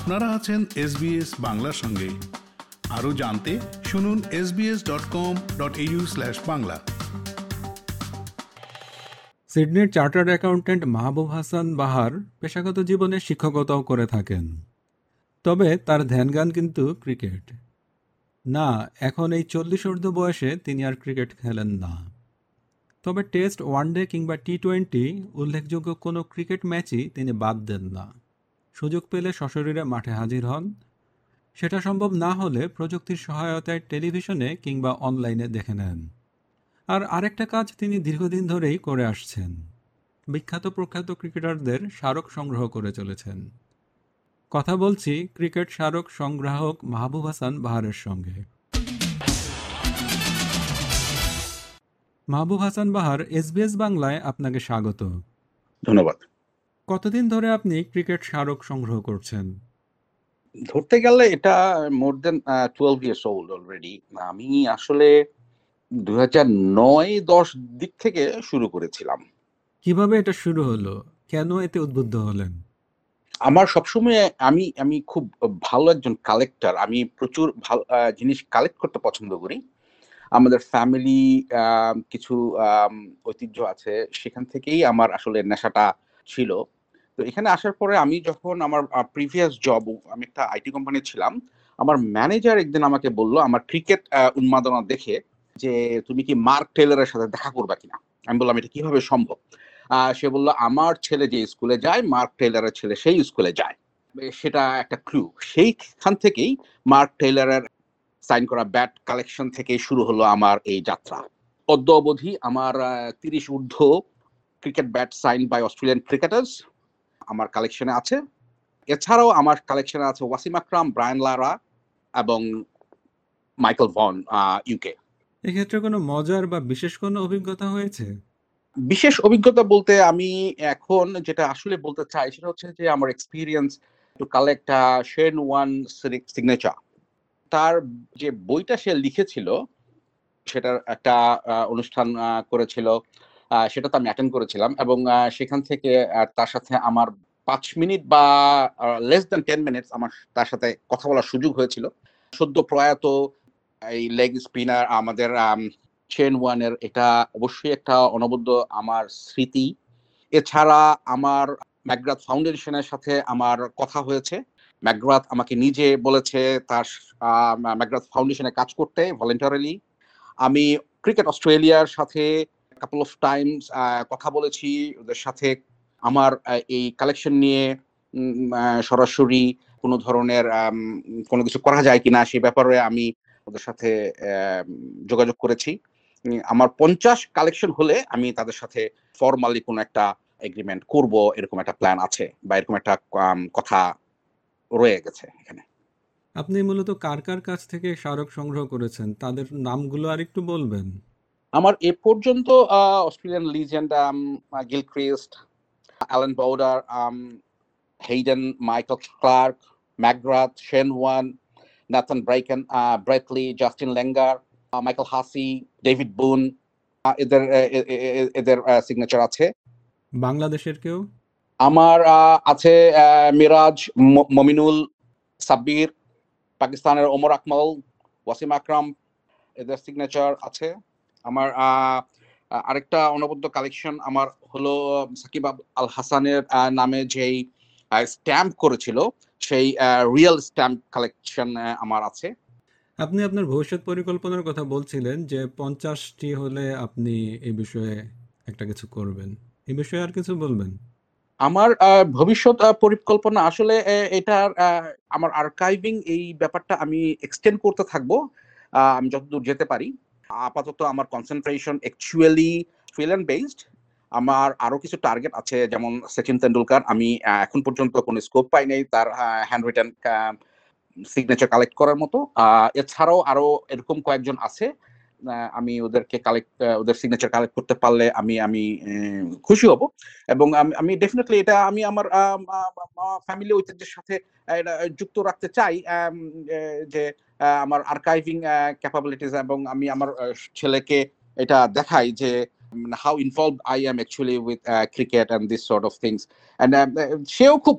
আপনারা আছেন এসবিএস বাংলার সঙ্গে। আরও জানতে শুনুন SBS dot com dot Bangla. সিডনির chartered accountant Mahbub Hasan Bahar পেশাগত জীবনে শিক্ষকতাও করে থাকেন। তবে তার ধ্যানগান কিন্তু ক্রিকেট। না, এখন এই চল্লিশ ঊর্ধ্ব বয়সে তিনি আর ক্রিকেট খেলেন না। তবে টেস্ট ওয়ানডে কিংবা টি টোয়েন্টি উল্লেখযোগ্য কোনো ক্রিকেট ম্যাচই তিনি বাদ দেন না। সুযোগ পেলে সশরীরে মাঠে হাজির হন। সেটা সম্ভব না হলে প্রযুক্তির সহায়তায় টেলিভিশনে কিংবা অনলাইনে দেখে নেন। আর আরেকটা কাজ তিনি দীর্ঘদিন ধরেই করে আসছেন। বিখ্যাত প্রখ্যাত ক্রিকেটারদের স্মারক সংগ্রহ করে চলেছেন। কথা বলছি ক্রিকেট স্মারক সংগ্রাহক মাহবুব হাসান বাহারের সঙ্গে। মাহবুব হাসান বাহার এসবিএস বাংলায় আপনাকে স্বাগত। ধন্যবাদ। কতদিন ধরে আপনি ক্রিকেট স্মারক সংগ্রহ করছেন? ধরতে গেলে এটা more than twelve years old already আমি আসলে দু হাজার নয় দশ দিক থেকে শুরু করেছিলাম। কীভাবে এটা শুরু হলো? কেন এতে উদ্বুদ্ধ হলেন? আমার সবসময় আমি আমি খুব ভালো একজন কালেক্টর আমি প্রচুর ভালো জিনিস কালেক্ট করতে পছন্দ করি। আমাদের ফ্যামিলি কিছু ঐতিহ্য আছে। সেখান থেকেই আমার আসলে নেশাটা ছিল। তো এখানে আসার পরে আমি যখন আমার প্রিভিয়াস জব আমি একটা আইটি কোম্পানি ছিলাম, আমার ম্যানেজার একদিন আমাকে বলল, আমার ক্রিকেট উন্মাদনা দেখে যে তুমি কি মার্ক টেলরের সাথে দেখা করবা কিনা? আমি বললাম, এটা কীভাবে সম্ভব? সে বলল, আমার ছেলে যে স্কুলে যায়, মার্ক টেইলারের ছেলে সেই স্কুলে যায়। সেটা একটা ক্লু সেইখান থেকেই মার্ক টেইলারের সাইন করা ব্যাট কালেকশন থেকে শুরু হলো আমার এই যাত্রা। অদ্য অবধি আমার তিরিশ ঊর্ধ্ব cricket bat sign by Australian cricketers আমার কালেকশনে আছে। এছাড়াও আমার কালেকশনে আছে ওয়াসিম আকরাম ব্রায়ান লারা এবং মাইকেল ভন ইউকে এক্ষেত্রে কোনো মজার বা বিশেষ কোনো অভিজ্ঞতা হয়েছে? বিশেষ অভিজ্ঞতা বলতে আমি এখন যেটা আসলে বলতে চাই সেটা হচ্ছে যে আমার experience to collect Shane Warne signature তার যে বইটা সে লিখেছিল সেটার একটা অনুষ্ঠান করেছিল। সেটা তো আমি অ্যাটেন্ড করেছিলাম এবং সেখান থেকে তার সাথে আমার পাঁচ মিনিট বা লেস দেন টেন মিনিটস আমার তার সাথে কথা বলার সুযোগ হয়েছিল। সদ্য প্রয়াত এই লেগ স্পিনার আমাদের চেন ওয়ানের এটা অবশ্যই একটা অনবদ্য আমার স্মৃতি। এছাড়া আমার ম্যাকগ্রাথ ফাউন্ডেশনের সাথে আমার কথা হয়েছে। ম্যাকগ্রাথ আমাকে নিজে বলেছে তার ম্যাকগ্রাথ ফাউন্ডেশনে কাজ করতে ভলেন্টারিলি আমি ক্রিকেট অস্ট্রেলিয়ার সাথে কাপল অফ টাইমস কথা বলেছি ওদের সাথে। আমার এই কালেকশন নিয়ে সরাসরি কোনো ধরনের কোনো কিছু করা যায় কিনা সেই ব্যাপারে আমি ওদের সাথে যোগাযোগ করেছি। আমার পঞ্চাশ কালেকশন হলে আমি তাদের সাথে ফর্মালি কোনো একটা এগ্রিমেন্ট করব, এরকম একটা প্ল্যান আছে বা এরকম একটা কথা রয়ে গেছে এখানে। আপনি মূলত কার কার কাছ থেকে স্মারক সংগ্রহ করেছেন? তাদের নামগুলো আর একটু বলবেন। আমার এ পর্যন্ত Australian legend Gilchrist Allan Border Hayden Michael Clarke McGrath Shane Warne Nathan Bracken Brett Lee Justin Langer Michael Hussey David Boon এদের এদের সিগনেচার আছে। বাংলাদেশের কেউ? আমার আছে মিরাজ মমিনুল সাব্বির পাকিস্তানের ওমর আকমল ওয়াসিম আকরাম এদের সিগনেচার আছে। আমার আরেকটা অনবদ্য কালেকশন আমার হলো সাকিব আল হাসানের নামে যেই স্ট্যাম্প করেছিল সেই রিয়েল স্ট্যাম্প কালেকশন আমার আছে। আপনি আপনার ভবিষ্যৎ পরিকল্পনার কথা বলছিলেন যে পঞ্চাশটি হলে আপনি এই বিষয়ে একটা কিছু করবেন। এই বিষয়ে আর কিছু বলবেন? আমার ভবিষ্যৎ পরিকল্পনা আসলে এটার আমার আর্কাইভিং এই ব্যাপারটা আমি এক্সটেন্ড করতে থাকব। আমি যতদূর যেতে পারি। আপাতত আমার কনসেন্ট্রেশন অ্যাকচুয়ালি অস্ট্রেলিয়ান বেসড আমার আরও কিছু টার্গেট আছে, যেমন সচিন তেন্ডুলকার, আমি এখন পর্যন্ত কোনো স্কোপ পাই নাই তার হ্যান্ড রিটেন সিগনেচার কালেক্ট করার মতো। এছাড়াও আরও এরকম কয়েকজন আছে আমি ওদেরকে কালেক্ট ওদের সিগনেচার কালেক্ট করতে পারলে আমি আমি খুশি হব। এবং আমি ডেফিনেটলি এটা আমি আমার ফ্যামিলি ঐতিহ্যের সাথে যুক্ত রাখতে চাই যে আমার আর্কাইভিং ক্যাপাবিলিটিস এবং আমি আমার ছেলেকে এটা দেখাই যে how involved I am actually with cricket cricket this this of things um, সেও খুব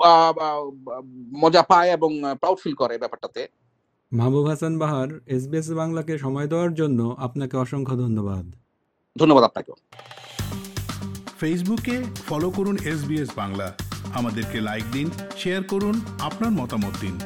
মজা পায় এবং প্রাউড ফিল করে ব্যাপারটাতে। মাহবুব হাসান বাহার এসবিএস বাংলাকে সময় দেওয়ার জন্য আপনাকে অসংখ্য ধন্যবাদ। ধন্যবাদ আপনাকেও। ফেসবুকে ফলো করুন এসবিএস বাংলা। আমাদেরকে লাইক দিন শেয়ার করুন আপনার মতামত দিন।